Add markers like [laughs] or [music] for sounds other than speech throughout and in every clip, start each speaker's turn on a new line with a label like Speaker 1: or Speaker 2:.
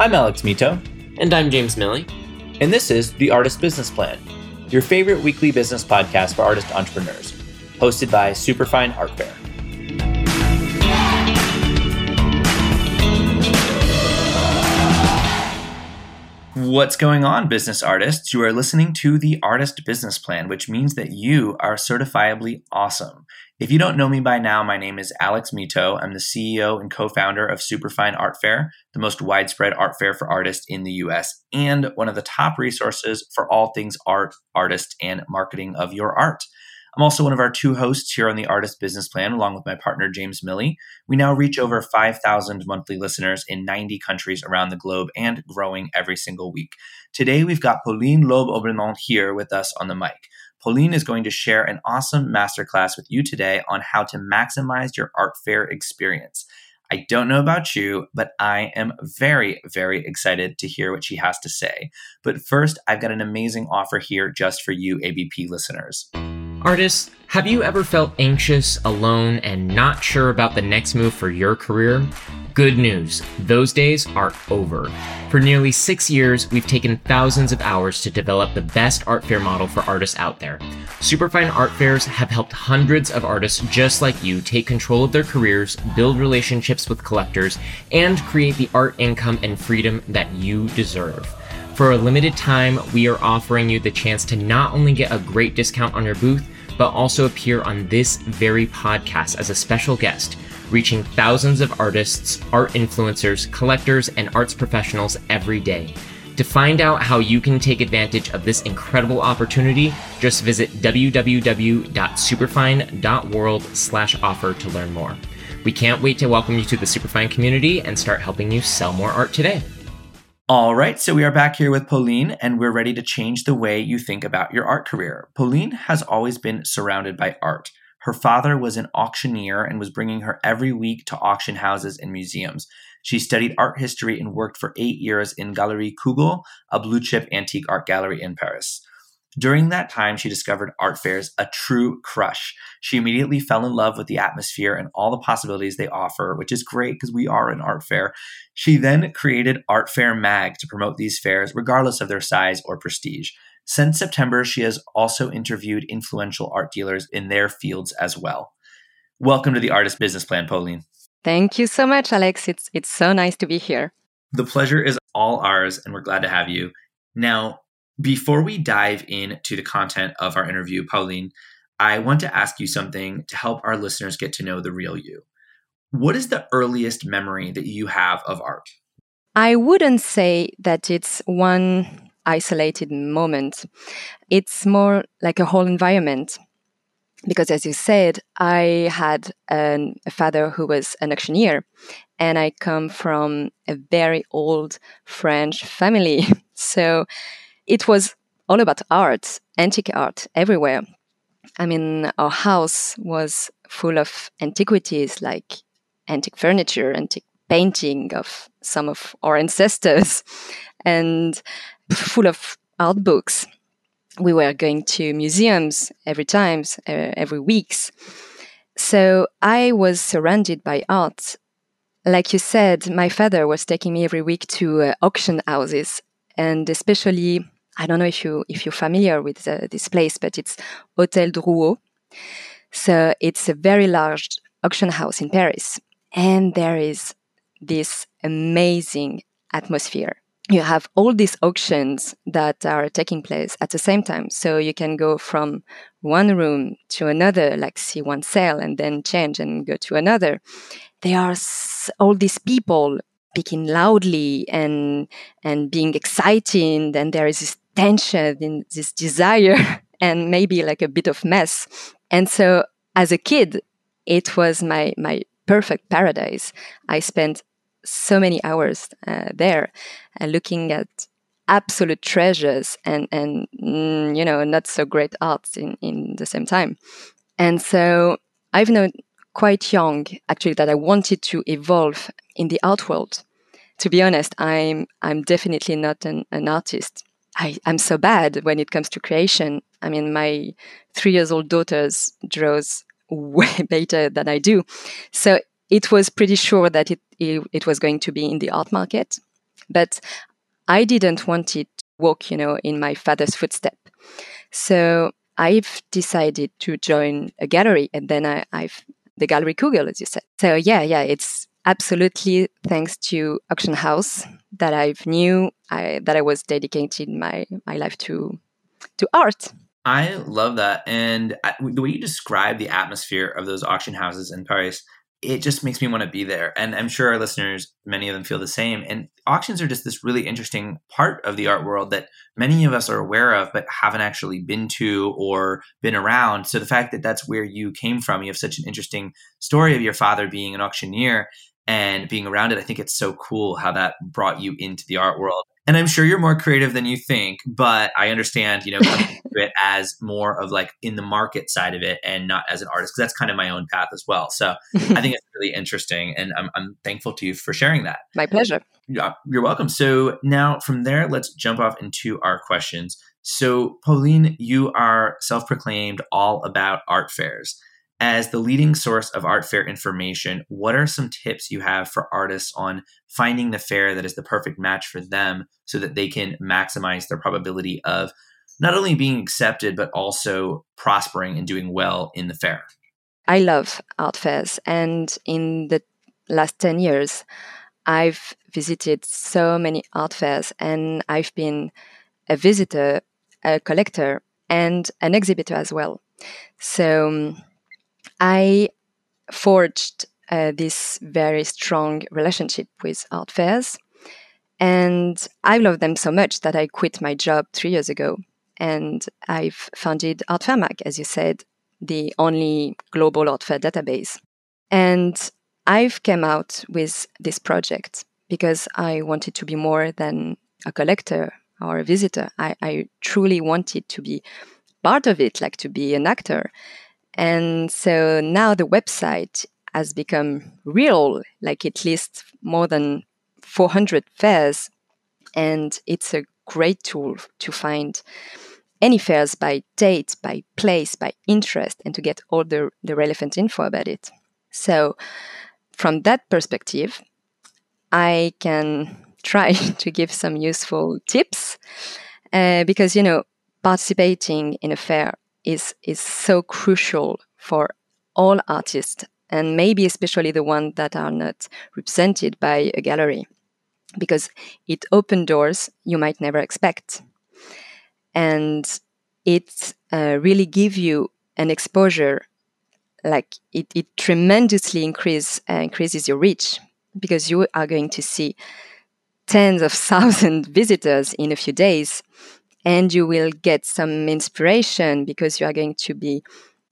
Speaker 1: I'm Alex Mitow.
Speaker 2: And I'm James Miille.
Speaker 1: And this is The Artist Business Plan, your favorite weekly business podcast for artist entrepreneurs, hosted by Superfine Art Fair. What's going on, business artists? You are listening to the Artist Business Plan, which means that you are certifiably awesome. If you don't know me by now, my name is Alex Mitow. I'm the CEO and co founder of Superfine Art Fair, the most widespread art fair for artists in the US, and one of the top resources for all things art, artists, and marketing of your art. I'm also one of our two hosts here on the Artist Business Plan, along with my partner, James Miille. We now reach over 5,000 monthly listeners in 90 countries around the globe and growing every single week. Today, we've got Pauline Loeb Obrenan here with us on the mic. Pauline is going to share an awesome masterclass with you today on how to maximize your art fair experience. I don't know about you, but I am very, very excited to hear what she has to say. But first, I've got an amazing offer here just for you, ABP listeners.
Speaker 2: Artists, have you ever felt anxious, alone, and not sure about the next move for your career? Good news, those days are over. For nearly six years, we've taken thousands of hours to develop the best art fair model for artists out there. Superfine Art Fairs have helped hundreds of artists just like you take control of their careers, build relationships with collectors, and create the art income and freedom that you deserve. For a limited time, we are offering you the chance to not only get a great discount on your booth, but also appear on this very podcast as a special guest, reaching thousands of artists, art influencers, collectors, and arts professionals every day. To find out how you can take advantage of this incredible opportunity, just visit www.superfine.world/offer to learn more. We can't wait to welcome you to the Superfine community and start helping you sell more art today.
Speaker 1: All right, so we are back here with Pauline, and we're ready to change the way you think about your art career. Pauline has always been surrounded by art. Her father was an auctioneer and was bringing her every week to auction houses and museums. She studied art history and worked for eight years in Galerie Kugel, a blue chip antique art gallery in Paris. During that time, she discovered art fairs a true crush. She immediately fell in love with the atmosphere and all the possibilities they offer, which is great because we are an art fair. She then created Artfairmag to promote these fairs, regardless of their size or prestige. Since September, she has also interviewed influential art dealers in their fields as well. Welcome to the Artist Business Plan, Pauline.
Speaker 3: Thank you so much, Alex. It's it's so nice to be here.
Speaker 1: The pleasure is all ours, and we're glad to have you. Now, before we dive into the content of our interview, Pauline, I want to ask you something to help our listeners get to know the real you. What is the earliest memory that you have of art?
Speaker 3: I wouldn't say that it's one isolated moment. It's more like a whole environment. Because, as you said, I had an, a father who was an auctioneer, and I come from a very old French family. [laughs] So it was all about art, antique art everywhere. I mean, our house was full of antiquities like antique furniture, antique painting of some of our ancestors, [laughs] and full of art books. We were going to museums every time, uh, every weeks. So I was surrounded by art. Like you said, my father was taking me every week to uh, auction houses, and especially I don't know if you if you're familiar with uh, this place, but it's Hotel Drouot. So it's a very large auction house in Paris, and there is this amazing atmosphere. You have all these auctions that are taking place at the same time. So you can go from one room to another, like see one sale and then change and go to another. There are all these people speaking loudly and and being exciting and there is this tension and this desire [laughs] and maybe like a bit of mess and so as a kid it was my my perfect paradise i spent so many hours uh, there uh, looking at absolute treasures and and mm, you know not so great arts in in the same time and so i've known quite young actually that i wanted to evolve in the art world to be honest, I'm I'm definitely not an, an artist. I, I'm so bad when it comes to creation. I mean, my three years old daughters draws [laughs] way better than I do. So it was pretty sure that it, it, it was going to be in the art market. But I didn't want it to walk, you know, in my father's footstep. So I've decided to join a gallery, and then I, I've the Gallery Kugel, as you said. So yeah, yeah, it's absolutely thanks to Auction House that I've knew I, that I was dedicating my my life to to art.
Speaker 1: I love that, and I, the way you describe the atmosphere of those auction houses in Paris it just makes me want to be there. And I'm sure our listeners, many of them feel the same. And auctions are just this really interesting part of the art world that many of us are aware of, but haven't actually been to or been around. So the fact that that's where you came from, you have such an interesting story of your father being an auctioneer and being around it. I think it's so cool how that brought you into the art world and I'm sure you're more creative than you think, but I understand, you know, coming [laughs] to it as more of like in the market side of it and not as an artist, because that's kind of my own path as well. So [laughs] I think it's really interesting, and I'm, I'm thankful to you for sharing that.
Speaker 3: My pleasure.
Speaker 1: Yeah, you're welcome. So now from there, let's jump off into our questions. So, Pauline, you are self proclaimed all about art fairs. As the leading source of art fair information, what are some tips you have for artists on finding the fair that is the perfect match for them so that they can maximize their probability of not only being accepted, but also prospering and doing well in the fair?
Speaker 3: I love art fairs. And in the last 10 years, I've visited so many art fairs and I've been a visitor, a collector, and an exhibitor as well. So um, I forged uh, this very strong relationship with art fairs. And I love them so much that I quit my job three years ago. And I've founded Artfairmag, as you said, the only global art fair database. And I've come out with this project because I wanted to be more than a collector or a visitor. I, I truly wanted to be part of it, like to be an actor. And so now the website has become real, like it lists more than 400 fairs. And it's a great tool to find any fairs by date, by place, by interest, and to get all the, the relevant info about it. So, from that perspective, I can try [laughs] to give some useful tips uh, because, you know, participating in a fair is is so crucial for all artists and maybe especially the ones that are not represented by a gallery because it opens doors you might never expect. And it uh, really gives you an exposure like it, it tremendously increase, uh, increases your reach because you are going to see tens of [laughs] thousands visitors in a few days and you will get some inspiration because you are going to be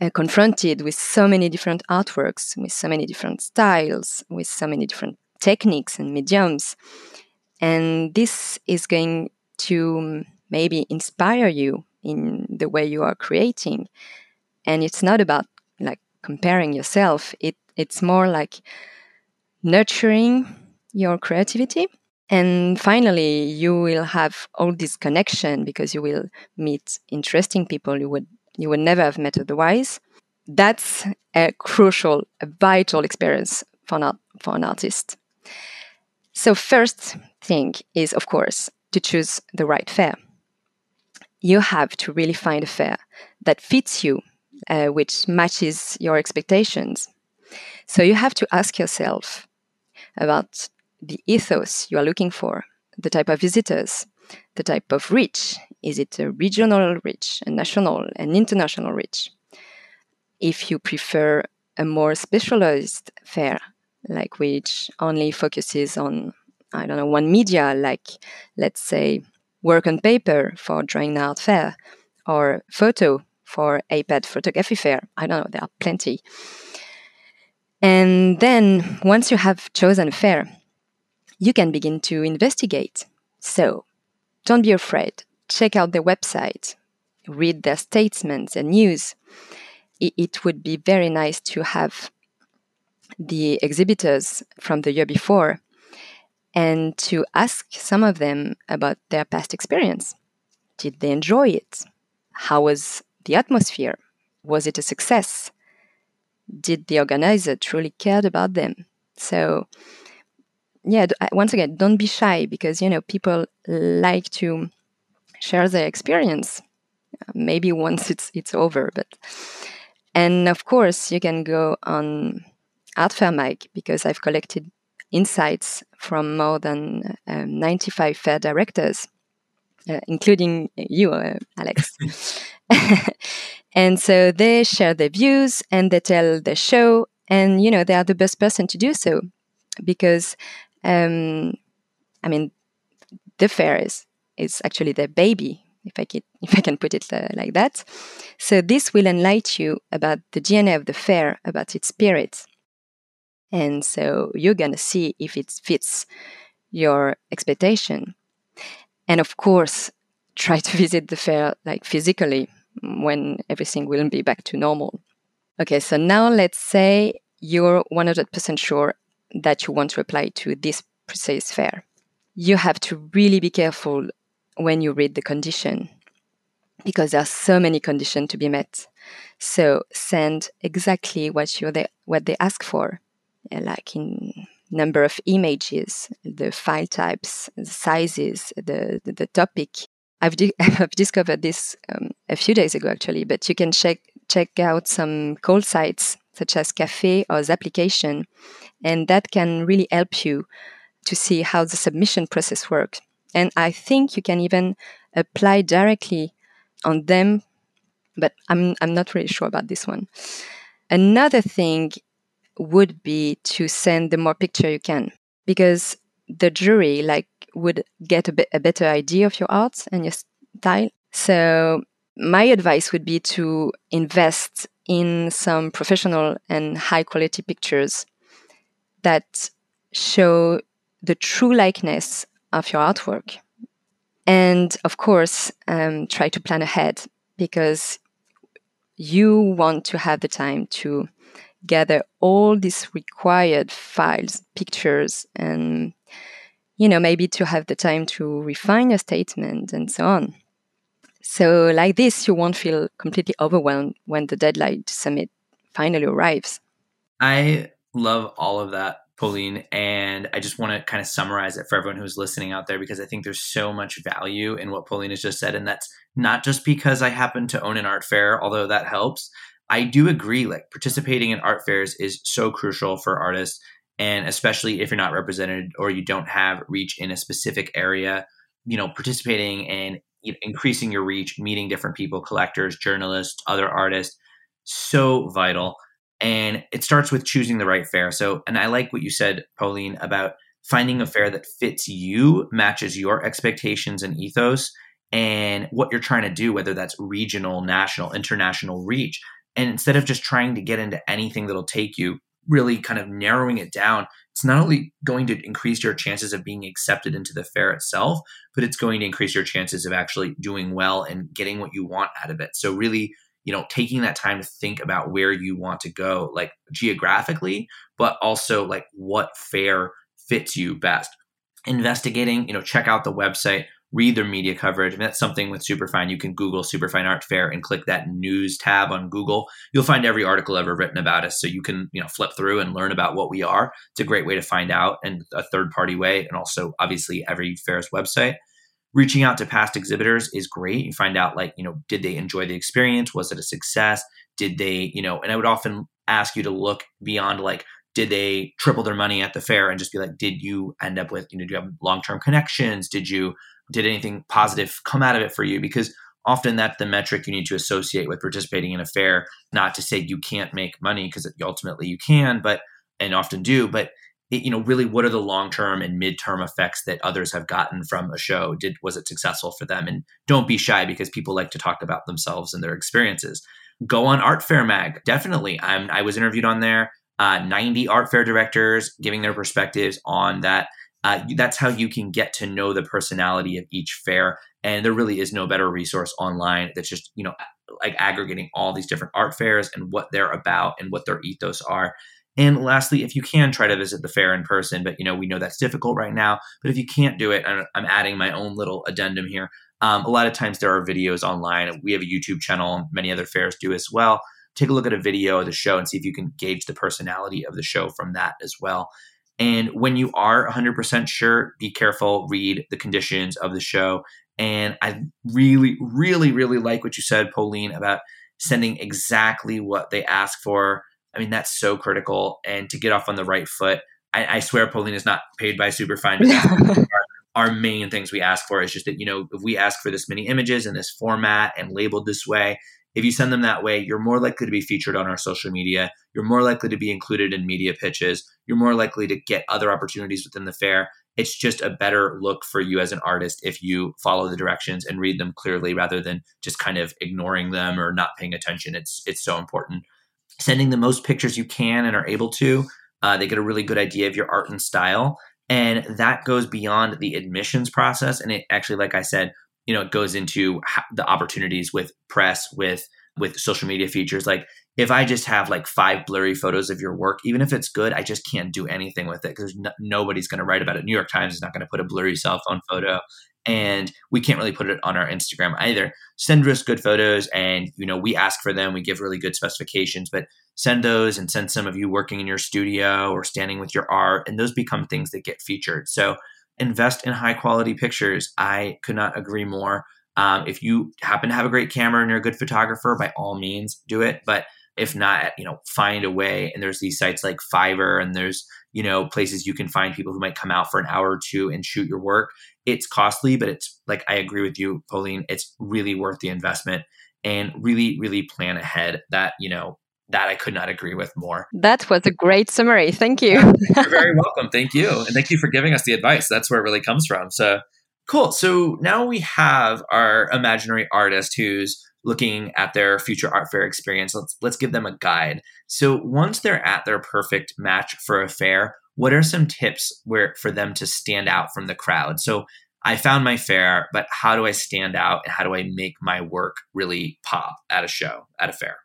Speaker 3: uh, confronted with so many different artworks, with so many different styles, with so many different techniques and mediums. And this is going to maybe inspire you in the way you are creating. And it's not about like comparing yourself, it, it's more like nurturing your creativity and finally, you will have all this connection because you will meet interesting people you would you would never have met otherwise. That's a crucial, a vital experience for an, for an artist. So, first thing is, of course, to choose the right fair. You have to really find a fair that fits you, uh, which matches your expectations. So, you have to ask yourself about the ethos you are looking for, the type of visitors, the type of reach. Is it a regional reach, a national, an international reach? If you prefer a more specialized fair, like which only focuses on, I don't know, one media, like let's say work on paper for drawing art fair, or photo for AIPAD photography fair. I don't know, there are plenty. And then once you have chosen a fair, you can begin to investigate. So don't be afraid. Check out their website, read their statements and news. It would be very nice to have the exhibitors from the year before and to ask some of them about their past experience. Did they enjoy it? How was the atmosphere? Was it a success? Did the organizer truly cared about them? So yeah, once again, don't be shy because you know people like to share their experience. Maybe once it's it's over, but and of course you can go on Artfairmag because I've collected insights from more than um, 95 fair directors, uh, including you, uh, Alex. [laughs] [laughs] and so they share their views and they tell the show, and you know they are the best person to do so because, um, I mean, the fair is is actually their baby, if I can [laughs] if I can put it uh, like that. So this will enlighten you about the DNA of the fair, about its spirit, and so you're going to see if it fits your expectation. And of course, [laughs] try to visit the fair like physically when everything will be back to normal. Okay, so now let's say you're 100% sure that you want to apply to this precise fair. You have to really be careful when you read the condition because there are so many conditions to be met. So send exactly what you they, what they ask for like in number of images, the file types, the sizes, the, the, the topic. I've, di- [laughs] I've discovered this um, a few days ago actually, but you can check check out some call sites such as CaFÉ or Zapplication, and that can really help you to see how the submission process works. And I think you can even apply directly on them, but I'm I'm not really sure about this one. Another thing would be to send the more picture you can because the jury like would get a, bit, a better idea of your art and your style so my advice would be to invest in some professional and high quality pictures that show the true likeness of your artwork and of course um, try to plan ahead because you want to have the time to gather all these required files, pictures, and you know maybe to have the time to refine your statement and so on. So like this, you won't feel completely overwhelmed when the deadline to submit finally arrives.
Speaker 1: I love all of that, Pauline, and I just want to kind of summarize it for everyone who's listening out there because I think there's so much value in what Pauline has just said, and that's not just because I happen to own an art fair, although that helps, I do agree, like participating in art fairs is so crucial for artists. And especially if you're not represented or you don't have reach in a specific area, you know, participating know, increasing your reach, meeting different people, collectors, journalists, other artists, so vital. And it starts with choosing the right fair. So, and I like what you said, Pauline, about finding a fair that fits you, matches your expectations and ethos, and what you're trying to do, whether that's regional, national, international reach. And instead of just trying to get into anything that'll take you, really kind of narrowing it down, it's not only going to increase your chances of being accepted into the fair itself, but it's going to increase your chances of actually doing well and getting what you want out of it. So, really, you know, taking that time to think about where you want to go, like geographically, but also like what fair fits you best. Investigating, you know, check out the website read their media coverage. And that's something with Superfine. You can Google Superfine Art Fair and click that news tab on Google. You'll find every article ever written about us. So you can, you know, flip through and learn about what we are. It's a great way to find out and a third party way. And also obviously every fair's website. Reaching out to past exhibitors is great. You find out like, you know, did they enjoy the experience? Was it a success? Did they, you know, and I would often ask you to look beyond like did they triple their money at the fair and just be like did you end up with you know do you have long-term connections did you did anything positive come out of it for you? Because often that's the metric you need to associate with participating in a fair. Not to say you can't make money because ultimately you can, but and often do, but it, you know really what are the long term and mid term effects that others have gotten from a show did was it successful for them and don't be shy because people like to talk about themselves and their experiences go on Artfairmag definitely i'm i was interviewed on there uh, 90 art fair directors giving their perspectives on that uh, that's how you can get to know the personality of each fair. And there really is no better resource online that's just, you know, like aggregating all these different art fairs and what they're about and what their ethos are. And lastly, if you can try to visit the fair in person, but you know we know that's difficult right now. But if you can't do it, I'm adding my own little addendum here. Um, a lot of times there are videos online. We have a YouTube channel. Many other fairs do as well. Take a look at a video of the show and see if you can gauge the personality of the show from that as well. And when you are 100% sure, be careful, read the conditions of the show. And I really, really, really like what you said, Pauline, about sending exactly what they ask for. I mean, that's so critical. And to get off on the right foot, I, I swear Pauline is not paid by Superfine, our, [laughs] our main things we ask for is just that, you know, if we ask for this many images in this format and labeled this way, if you send them that way, you're more likely to be featured on our social media. You're more likely to be included in media pitches. You're more likely to get other opportunities within the fair. It's just a better look for you as an artist if you follow the directions and read them clearly rather than just kind of ignoring them or not paying attention. It's it's so important. Sending the most pictures you can and are able to. Uh, they get a really good idea of your art and style. And that goes beyond the admissions process. And it actually, like I said, you know it goes into the opportunities with press with with social media features. Like if i just have like five blurry photos of your work even if it's good i just can't do anything with it because no, nobody's going to write about it. New york times is not going to put a blurry cell phone photo and we can't really put it on our instagram either. Send us good photos and you know we ask for them we give really good specifications but send those and send some of you working in your studio or standing with your art and those become things that get featured. So invest in high quality pictures. I could not agree more. Um, if you happen to have a great camera and you're a good photographer, by all means do it. But if not, you know, find a way. And there's these sites like Fiverr, and there's you know places you can find people who might come out for an hour or two and shoot your work. It's costly, but it's like I agree with you, Pauline. It's really worth the investment, and really, really plan ahead. That you know that I could not agree with more.
Speaker 3: That was a great summary. Thank you. [laughs]
Speaker 1: You're very welcome. Thank you. And thank you for giving us the advice. That's where it really comes from. So cool. So now we have our imaginary artist who's looking at their future art fair experience. Let's let's give them a guide. So once they're at their perfect match for a fair, what are some tips where for them to stand out from the crowd? So I found my fair, but how do I stand out and how do I make my work really pop at a show, at a fair?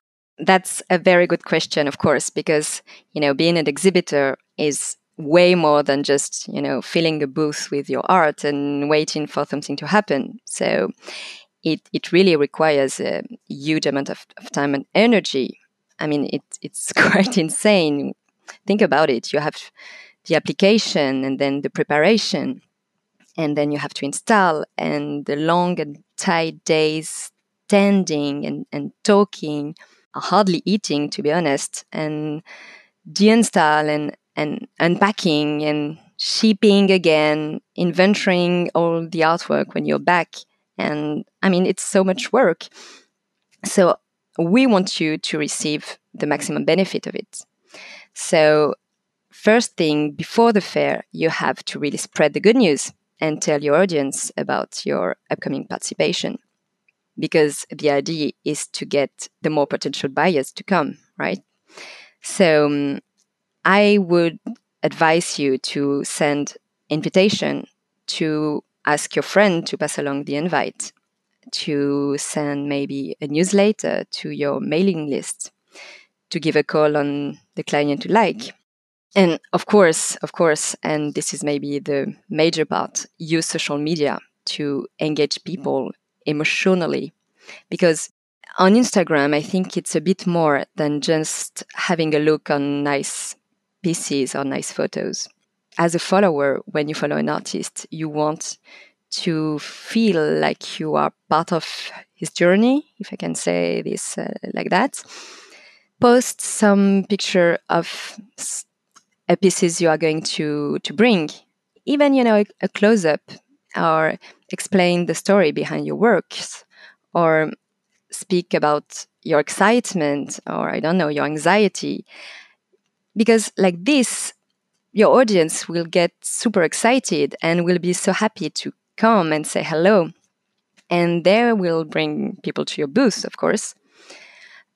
Speaker 3: That's a very good question, of course, because you know being an exhibitor is way more than just you know filling a booth with your art and waiting for something to happen. So it it really requires a huge amount of, of time and energy. I mean, it it's [laughs] quite insane. Think about it. You have the application and then the preparation, and then you have to install and the long and tight days standing and, and talking hardly eating, to be honest, and deinstall and, and unpacking and shipping again, inventorying all the artwork when you're back. And I mean, it's so much work. So we want you to receive the maximum benefit of it. So, first thing before the fair, you have to really spread the good news and tell your audience about your upcoming participation because the idea is to get the more potential buyers to come, right? So um, I would advise you to send invitation to ask your friend to pass along the invite, to send maybe a newsletter to your mailing list, to give a call on the client you like. And of course, of course, and this is maybe the major part, use social media to engage people emotionally because on Instagram, I think it's a bit more than just having a look on nice pieces or nice photos. As a follower, when you follow an artist, you want to feel like you are part of his journey, if I can say this uh, like that. Post some picture of a pieces you are going to to bring, even you know a, a close up or explain the story behind your works or speak about your excitement or I don't know, your anxiety. Because like this, your audience will get super excited and will be so happy to come and say hello. And there will bring people to your booth, of course.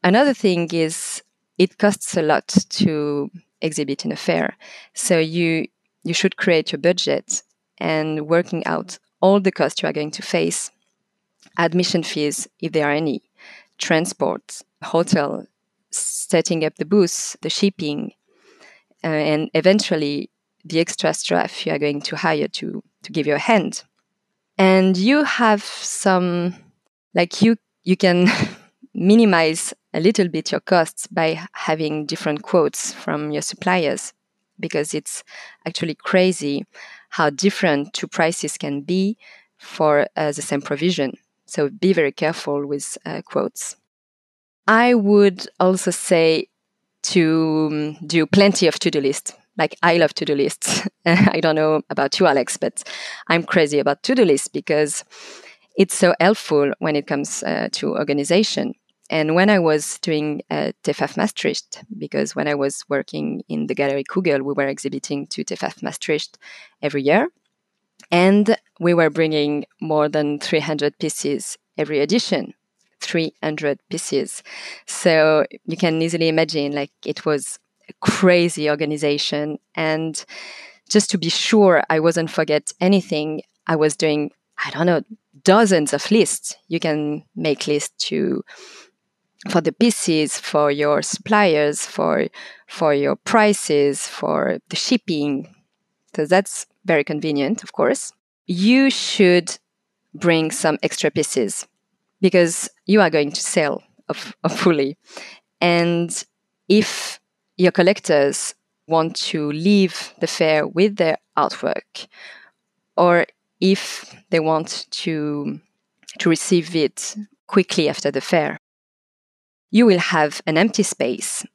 Speaker 3: Another thing is it costs a lot to exhibit in a fair. So you you should create your budget and working out all the costs you are going to face, admission fees, if there are any, transport, hotel, setting up the booth, the shipping, uh, and eventually the extra staff you are going to hire to, to give you a hand. And you have some, like you, you can [laughs] minimize a little bit your costs by having different quotes from your suppliers because it's actually crazy how different two prices can be for uh, the same provision. So be very careful with uh, quotes. I would also say to um, do plenty of to do lists. Like I love to do lists. [laughs] I don't know about you, Alex, but I'm crazy about to do lists because it's so helpful when it comes uh, to organization. And when I was doing uh, TEFAF Maastricht, because when I was working in the Gallery Kugel, we were exhibiting to TEFAF Maastricht every year. And we were bringing more than 300 pieces every edition. 300 pieces. So you can easily imagine, like, it was a crazy organization. And just to be sure I wasn't forget anything, I was doing, I don't know, dozens of lists. You can make lists to for the pieces, for your suppliers, for for your prices, for the shipping. So that's very convenient, of course. You should bring some extra pieces because you are going to sell of fully. And if your collectors want to leave the fair with their artwork, or if they want to to receive it quickly after the fair, you will have an empty space.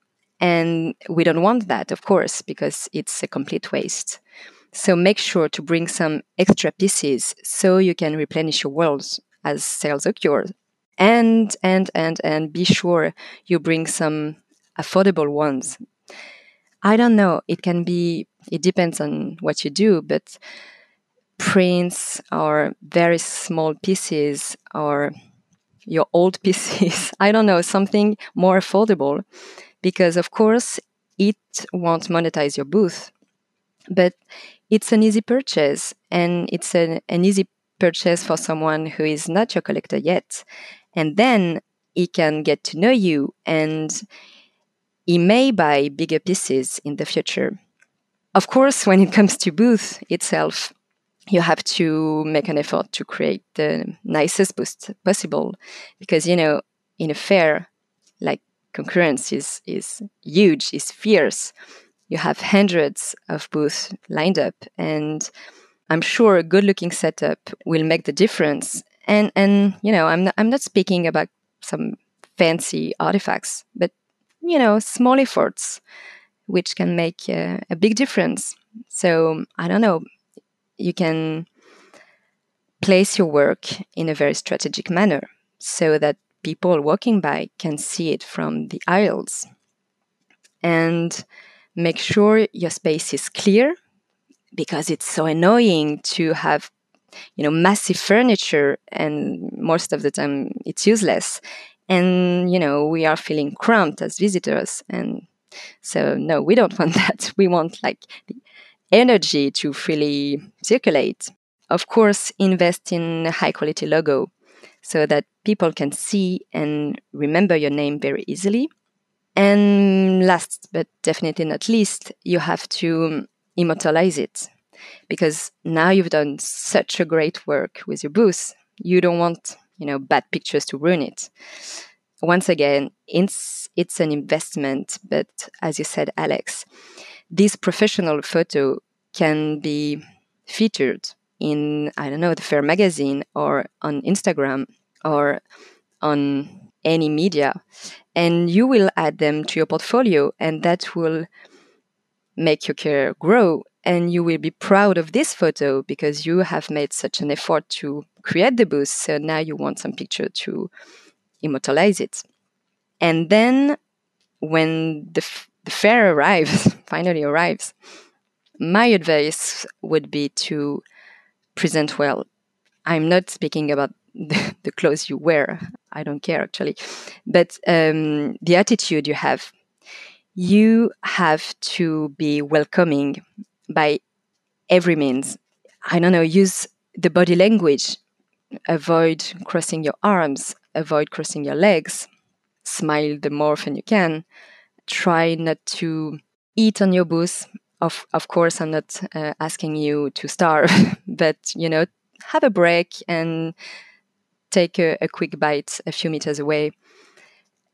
Speaker 3: And we don't want that, of course, because it's a complete waste. So make sure to bring some extra pieces so you can replenish your walls as sales occur. And, and, and, and be sure you bring some affordable ones. I don't know, it can be, it depends on what you do, but prints or very small pieces or your old [laughs] PCs. I don't know, something more affordable because, of course, it won't monetize your booth, but it's an easy purchase and it's an, an easy purchase for someone who is not your collector yet. And then he can get to know you and he may buy bigger pieces in the future. Of course, when it comes to booth itself, you have to make an effort to create the nicest boost possible. Because you know in a fair like concurrence is is huge is fierce. You have hundreds of booths lined up and i'm sure a good looking setup will make the difference. And and you know i'm not, i'm not speaking about some fancy artifacts but you know small efforts which can make a, a big difference. So i don't know you can place your work in a very strategic manner so that people walking by can see it from the aisles. And make sure your space is clear because it's so annoying to have you know massive furniture and most of the time it's useless and you know we are feeling cramped as visitors and so no we don't [laughs] want that we want like the energy to freely circulate. Of course, invest in a high quality logo so that people can see and remember your name very easily. And last but definitely not least, you have to immortalize it because now you've done such a great work with your booth. You don't want, you know, bad pictures to ruin it. Once again, it's it's an investment, but as you said, Alex, this professional photo can be featured in I don't know the Fair magazine or on Instagram or on any media and you will add them to your portfolio and that will make your career grow and you will be proud of this photo because you have made such an effort to create the booth so now you want some picture to immortalize it. And then when the, f- the fair [laughs] arrives finally arrives my advice would be to present well. I'm not speaking about the, [laughs] the clothes you wear. I don't care actually. But um, the attitude you have. You have to be welcoming by every means. I don't know use the body language. Avoid crossing your arms. Avoid crossing your legs. Smile the more often you can. Try not to eat on your booth. Of of course, I'm not uh, asking you to starve, [laughs] but you know, have a break and take a, a quick bite a few meters away.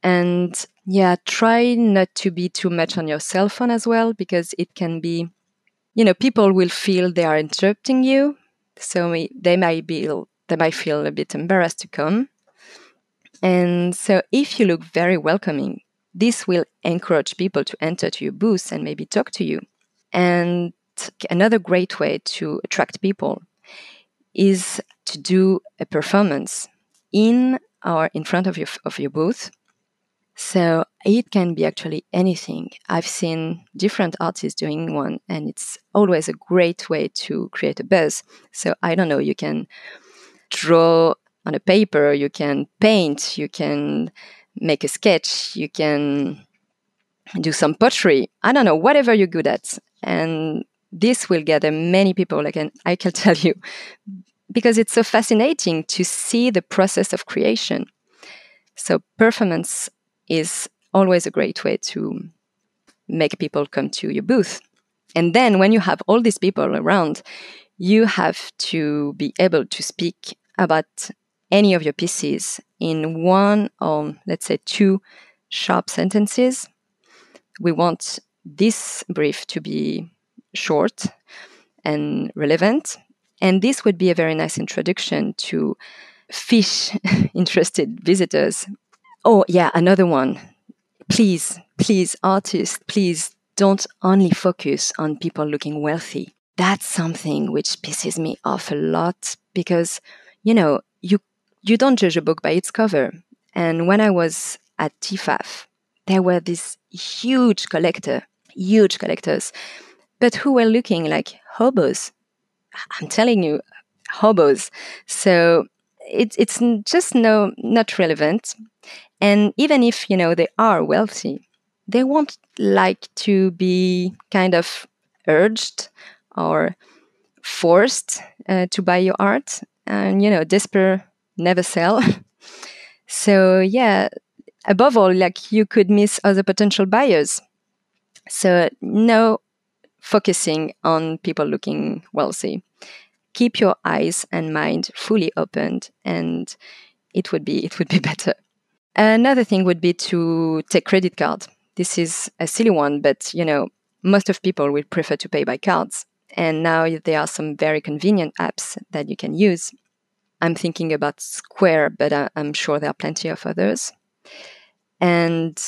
Speaker 3: And yeah, try not to be too much on your cell phone as well, because it can be, you know, people will feel they are interrupting you. So they might be, they might feel a bit embarrassed to come. And so if you look very welcoming, this will encourage people to enter to your booth and maybe talk to you. And another great way to attract people is to do a performance in or in front of your of your booth. So it can be actually anything. I've seen different artists doing one, and it's always a great way to create a buzz. So I don't know, you can draw on a paper, you can paint, you can make a sketch, you can do some pottery. I don't know, whatever you're good at. And this will gather many people, like I can [laughs] tell you, because it's so fascinating to see the process of creation. So performance is always a great way to make people come to your booth. And then when you have all these people around, you have to be able to speak about any of your pieces in one or let's say two sharp sentences. We want this brief to be short and relevant. And this would be a very nice introduction to fish [laughs] interested visitors. Oh, yeah, another one. Please, please, artists, please don't only focus on people looking wealthy. That's something which pisses me off a lot because, you know, you you don't judge a book by its cover. And when I was at TEFAF, there were these huge collector, huge collectors, but who were looking like hobos. I'm telling you, hobos. So it, it's just no not relevant. And even if you know they are wealthy, they won't like to be kind of urged or forced uh, to buy your art. And you know, desperate never sell. [laughs] so yeah, above all, like you could miss other potential buyers. So no focusing on people looking wealthy. Keep your eyes and mind fully opened, and it would be it would be [laughs] better. Another thing would be to take credit card. This is a silly one, but you know most of people will prefer to pay by cards. And now there are some very convenient apps that you can use I'm thinking about Square, but I, am sure there are plenty of others. And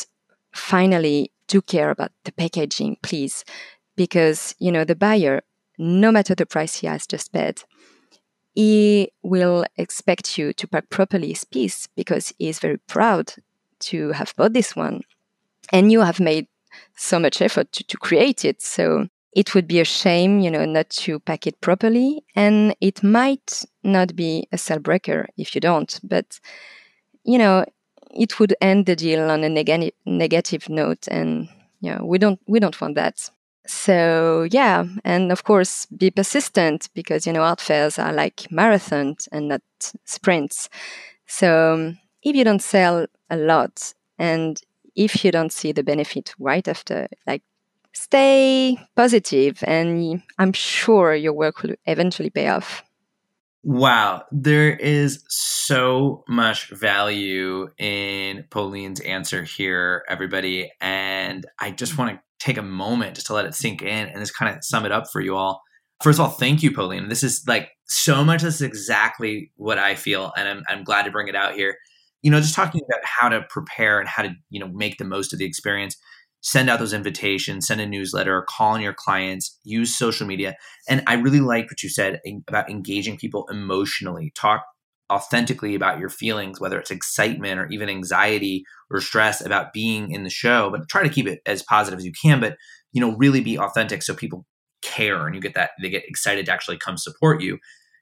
Speaker 3: finally, do care about the packaging, please, because you know the buyer, no matter the price he has just paid, he will expect you to pack properly his piece because he is very proud to have bought this one, and you have made so much effort to, to create it. So it would be a shame, you know, not to pack it properly. And it might not be a sell breaker if you don't, but, you know, it would end the deal on a neg- negative note. And, you know, we don't, we don't want that. So, yeah. And of course, be persistent because, you know, art fairs are like marathons and not sprints. So, um, if you don't sell a lot and if you don't see the benefit right after, like stay positive and I'm sure your work will eventually pay off.
Speaker 1: Wow, there is so much value in Pauline's answer here, everybody. And I just want to take a moment just to let it sink in and just kind of sum it up for you all. First of all, thank you, Pauline. This is like so much. This is exactly what I feel, and I'm, I'm glad to bring it out here. You know, just talking about how to prepare and how to, you know, make the most of the experience send out those invitations, send a newsletter, call on your clients, use social media. And I really like what you said about engaging people emotionally. Talk authentically about your feelings, whether it's excitement or even anxiety or stress about being in the show, but try to keep it as positive as you can, but you know, really be authentic so people care and you get that they get excited to actually come support you.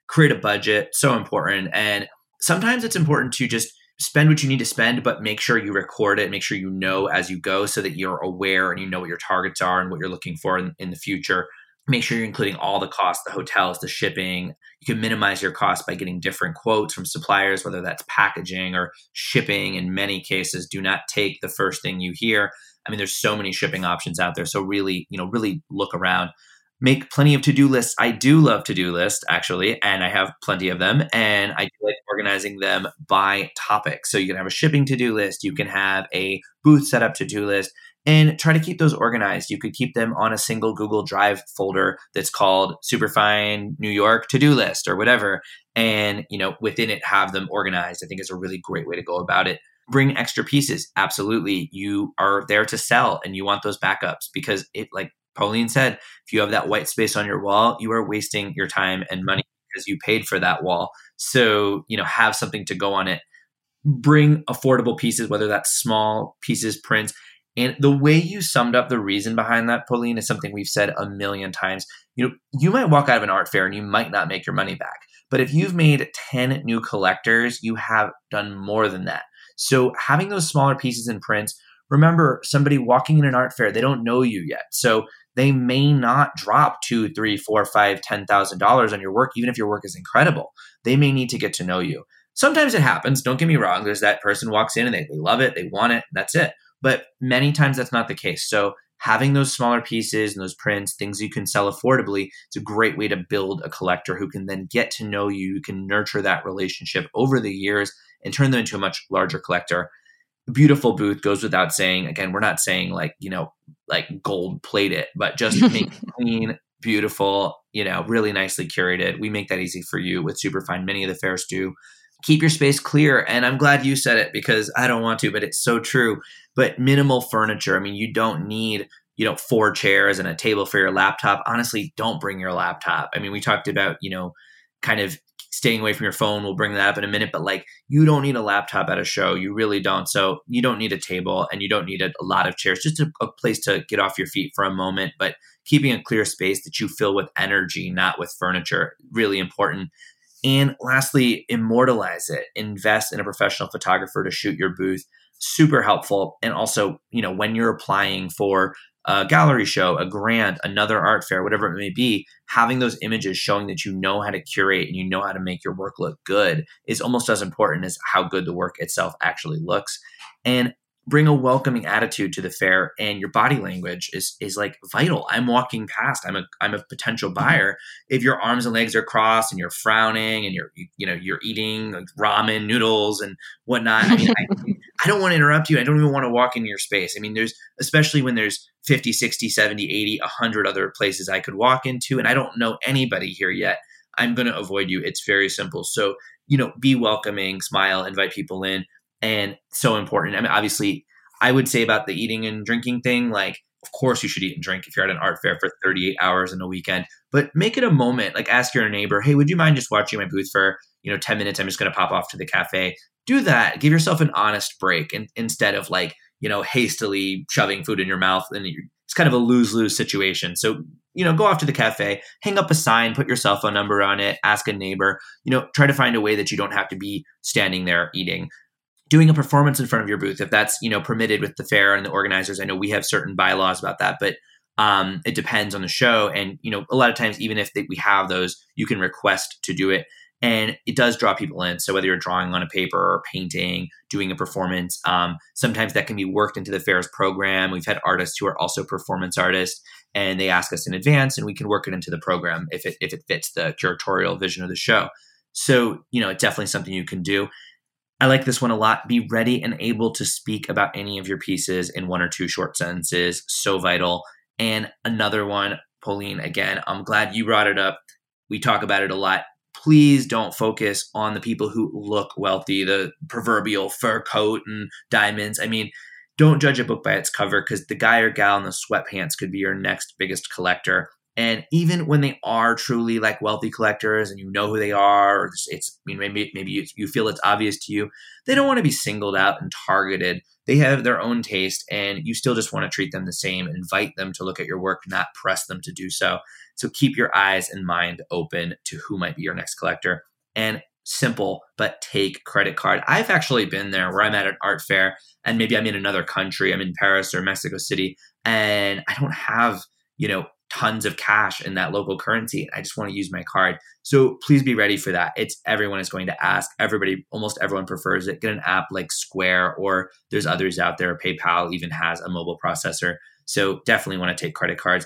Speaker 1: Create a budget, so important. And sometimes it's important to just spend what you need to spend, but make sure you record it, make sure you know as you go so that you're aware and you know what your targets are and what you're looking for in, in the future. Make sure you're including all the costs, the hotels, the shipping. You can minimize your costs by getting different quotes from suppliers, whether that's packaging or shipping. In many cases, do not take the first thing you hear. I mean, there's so many shipping options out there. So really, you know, really look around. Make plenty of to-do lists. I do love to-do lists actually, and I have plenty of them and I do like organizing them by topic. So you can have a shipping to-do list, you can have a booth setup to-do list and try to keep those organized. You could keep them on a single Google Drive folder that's called Superfine New York to-do list or whatever and, you know, within it have them organized. I think is a really great way to go about it bring extra pieces absolutely you are there to sell and you want those backups because it like Pauline said, if you have that white space on your wall, you are wasting your time and money because you paid for that wall. So, you know, have something to go on it. Bring affordable pieces, whether that's small pieces, prints. And the way you summed up the reason behind that, Pauline, is something we've said a million times. You know, you might walk out of an art fair and you might not make your money back. But if you've made 10 new collectors, you have done more than that. So having those smaller pieces and prints, remember somebody walking in an art fair, they don't know you yet. So they may not drop two, three, four, five, ten thousand dollars on your work, even if your work is incredible. They may need to get to know you. Sometimes it happens. Don't get me wrong. There's that person walks in and they, they love it, they want it, that's it. But many times that's not the case. So having those smaller pieces and those prints, things you can sell affordably, it's a great way to build a collector who can then get to know you. You can nurture that relationship over the years and turn them into a much larger collector beautiful booth goes without saying. Again, we're not saying like, you know, like gold plate it, but just [laughs] make clean, beautiful, you know, really nicely curated. We make that easy for you with Superfine. Many of the fairs do. Keep your space clear. And I'm glad you said it because I don't want to, but it's so true. But minimal furniture. I mean, you don't need you know four chairs and a table for your laptop honestly don't bring your laptop i mean we talked about you know kind of staying away from your phone. We'll bring that up in a minute, but like you don't need a laptop at a show. You really don't. So you don't need a table and you don't need a, a lot of chairs, just a, a, place to get off your feet for a moment, but keeping a clear space that you fill with energy, not with furniture, really important. And lastly, immortalize it. Invest in a professional photographer to shoot your booth. Super helpful. And also, you know, when you're applying for a gallery show, a grant, another art fair, whatever it may be, having those images showing that you know how to curate and you know how to make your work look good is almost as important as how good the work itself actually looks. And bring a welcoming attitude to the fair and your body language is is like vital. I'm walking past i'm a i'm a potential mm-hmm. buyer. If your arms and legs are crossed and you're frowning and you're you know you're eating like ramen noodles and whatnot i mean I, [laughs] I don't want to interrupt you i don't even want to walk into your space. I mean there's especially when there's 50 60 70 80 100 other places i could walk into and i don't know anybody here yet i'm going to avoid you. It's very simple. So you know be welcoming smile invite people in and so important. I mean, obviously, I would say about the eating and drinking thing, like, of course, you should eat and drink if you're at an art fair for 38 hours in a weekend, but make it a moment. Like, ask your neighbor, hey, would you mind just watching my booth for, you know, 10 minutes? I'm just going to pop off to the cafe. Do that. Give yourself an honest break and, instead of like, you know, hastily shoving food in your mouth. And it's kind of a lose lose situation. So, you know, go off to the cafe, hang up a sign, put your cell phone number on it, ask a neighbor, you know, try to find a way that you don't have to be standing there eating doing a performance in front of your booth if that's you know permitted with the fair and the organizers. I know we have certain bylaws about that but um, it depends on the show. And you know a lot of times even if they, we have those you can request to do it. And it does draw people in. So whether you're drawing on a paper or painting doing a performance um, sometimes that can be worked into the fair's program. We've had artists who are also performance artists and they ask us in advance and we can work it into the program if it, if it fits the curatorial vision of the show. So you know it's definitely something you can do I like this one a lot. Be ready and able to speak about any of your pieces in one or two short sentences. So vital. And another one, Pauline, again, I'm glad you brought it up. We talk about it a lot. Please don't focus on the people who look wealthy, the proverbial fur coat and diamonds. I mean, don't judge a book by its cover because the guy or gal in the sweatpants could be your next biggest collector. And even when they are truly like wealthy collectors and you know who they are, or it's, I mean, maybe, maybe you, you feel it's obvious to you, they don't want to be singled out and targeted. They have their own taste and you still just want to treat them the same, invite them to look at your work, not press them to do so. So keep your eyes and mind open to who might be your next collector. And simple, but take credit card. I've actually been there where I'm at an art fair and maybe I'm in another country, I'm in Paris or Mexico City, and I don't have, you know, tons of cash in that local currency. I just want to use my card. So please be ready for that. It's everyone is going to ask. Everybody, almost everyone prefers it. Get an app like Square or there's others out there. PayPal even has a mobile processor. So definitely want to take credit cards.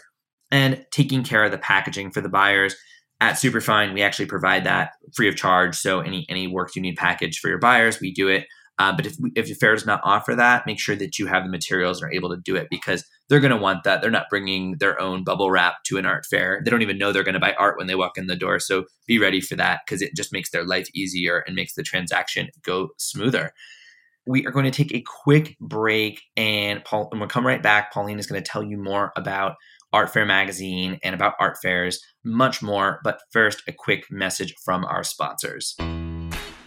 Speaker 1: and taking care of the packaging for the buyers. At Superfine, we actually provide that free of charge. So any any work you need packaged for your buyers, we do it. Uh, but if if fair does not offer that, make sure that you have the materials and are able to do it because they're going to want that. They're not bringing their own bubble wrap to an art fair. They don't even know they're going to buy art when they walk in the door. So be ready for that because it just makes their life easier and makes the transaction go smoother. We are going to take a quick break, and Paul, and we'll come right back. Pauline is going to tell you more about Art Fair Magazine and about art fairs, much more. But first, a quick message from our sponsors.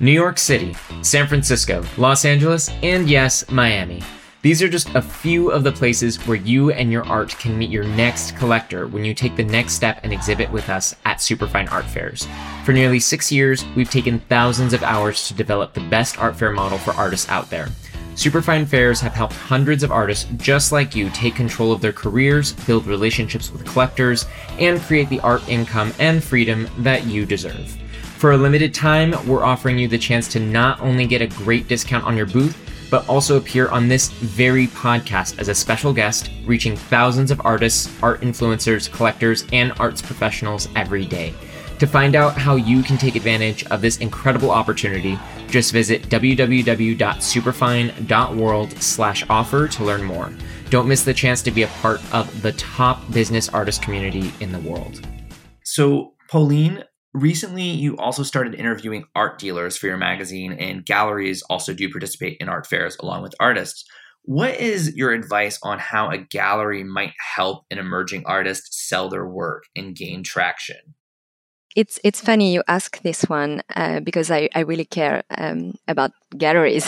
Speaker 2: New York City, San Francisco, Los Angeles, and yes, Miami. These are just a few of the places where you and your art can meet your next collector when you take the next step and exhibit with us at Superfine Art Fairs. For nearly six years, we've taken thousands of hours to develop the best art fair model for artists out there. Superfine Fairs have helped hundreds of artists just like you take control of their careers, build relationships with collectors, and create the art income and freedom that you deserve. For a limited time, we're offering you the chance to not only get a great discount on your booth, but also appear on this very podcast as a special guest, reaching thousands of artists, art influencers, collectors, and arts professionals every day. To find out how you can take advantage of this incredible opportunity, just visit www.superfine.world slash offer to learn more. Don't miss the chance to be a part of the top business artist community in the world.
Speaker 1: So, Pauline, recently you also started interviewing art dealers for your magazine, and galleries also do participate in art fairs along with artists. What is your advice on how a gallery might help an emerging artist sell their work and gain traction?
Speaker 3: it's it's funny you ask this one uh, because I, I really care um, about galleries.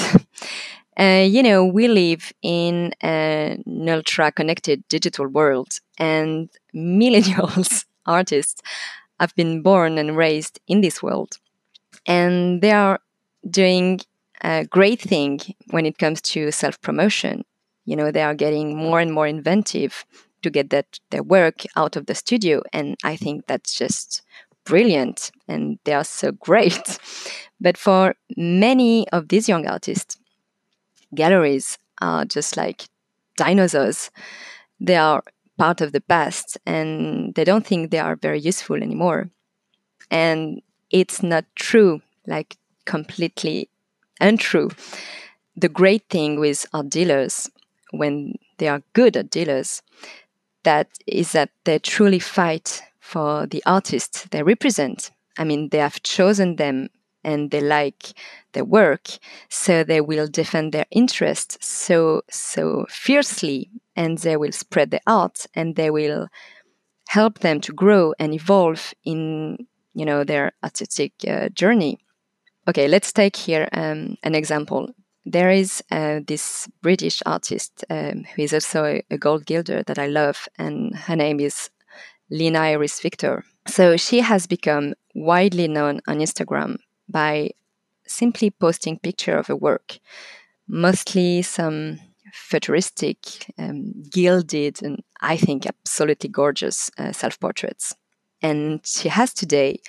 Speaker 3: [laughs] uh, you know, we live in an ultra connected digital world, and [laughs] millennials artists have been born and raised in this world, and they are doing a great thing when it comes to self promotion. You know, they are getting more and more inventive to get that their work out of the studio, and I think that's just brilliant and they are so great. [laughs] But for many of these young artists, galleries are just like dinosaurs. They are part of the past and they don't think they are very useful anymore. And it's not true, like completely untrue. The great thing with art dealers, when they are good at dealers, that is that they truly fight for the artists they represent. I mean, they have chosen them and they like their work, so they will defend their interests so so fiercely, and they will spread the art, and they will help them to grow and evolve in you know their artistic uh, journey. Okay, let's take here um, an example. There is uh, this British artist um, who is also a, a gold gilder that I love, and her name is Lina Iris Viktor. So she has become widely known on Instagram by simply posting picture of her work, mostly some futuristic, um, gilded, and I think absolutely gorgeous uh, self portraits. And she has today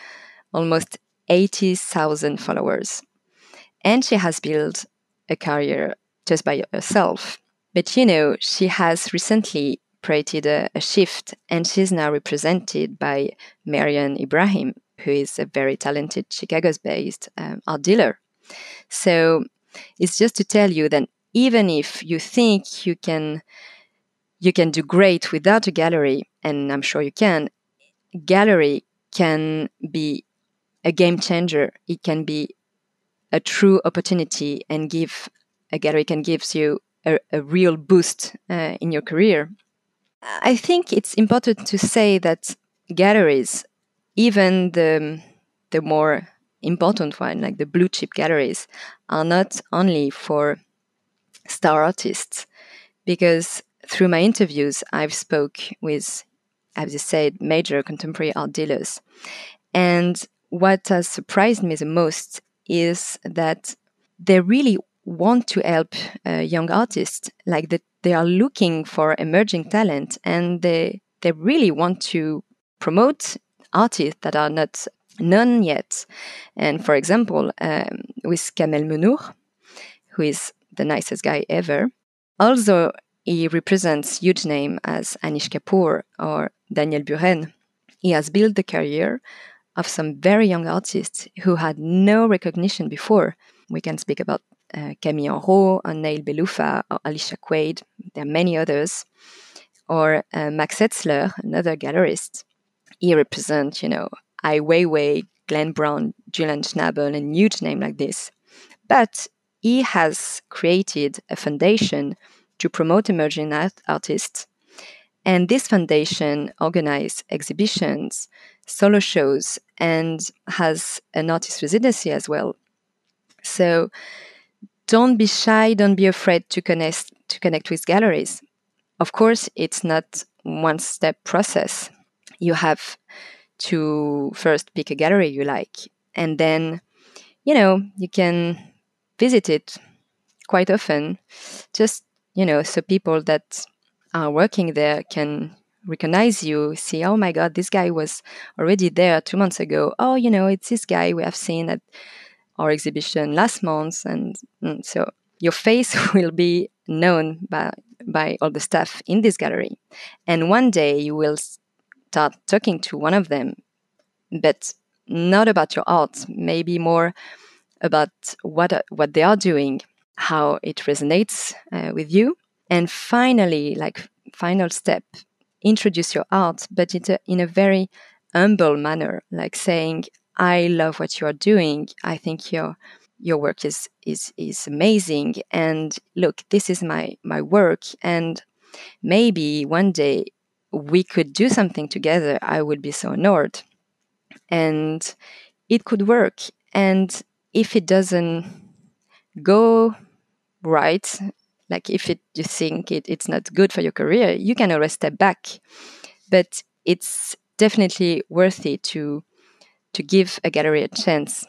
Speaker 3: almost 80,000 followers. And she has built a career just by herself. But you know, she has recently created a, a shift, and she's now represented by Mariane Ibrahim, who is a very talented Chicago-based um, art dealer. So it's just to tell you that even if you think you can you can do great without a gallery, and I'm sure you can, gallery can be a game changer. It can be a true opportunity and give a gallery can give you a, a real boost uh, in your career. I think it's important to say that galleries, even the the more important one, like the blue chip galleries, are not only for star artists, because through my interviews, I've spoke with, as you said, major contemporary art dealers, and what has surprised me the most is that they really want to help uh, young artists, like that they are looking for emerging talent, and they they really want to promote artists that are not known yet. And for example, um, with Kamel Mennour, who is the nicest guy ever, although he represents huge name as Anish Kapoor or Daniel Buren. He has built the career of some very young artists who had no recognition before. We can speak about uh, Camille Henrot, or Neïl Beloufa, or Alicja Kwade. There are many others. Or uh, Max Hetzler, another gallerist. He represents, you know, Ai Weiwei, Glenn Brown, Julian Schnabel, and huge name like this. But he has created a foundation to promote emerging art- artists. And this foundation organizes exhibitions, solo shows, and has an artist residency as well. So don't be shy, don't be afraid to connect to connect with galleries. Of course, it's not one step process. You have to first pick a gallery you like and then you know you can visit it quite often. Just you know so people that are working there can recognize you see oh my god this guy was already there two months ago. Oh you know it's this guy we have seen at our exhibition last month. And, and so your face [laughs] will be known by by all the staff in this gallery. And one day you will start talking to one of them but not about your art maybe more about what what they are doing how it resonates uh, with you. And finally like final step introduce your art but in a, in a very humble manner like saying i love what you are doing. I think your your work is is is amazing. And look this is my my work. And maybe one day we could do something together. I would be so honored. And it could work. And if it doesn't go right like if it you think it, it's not good for your career you can always step back. But it's definitely worthy to to give a gallery a chance.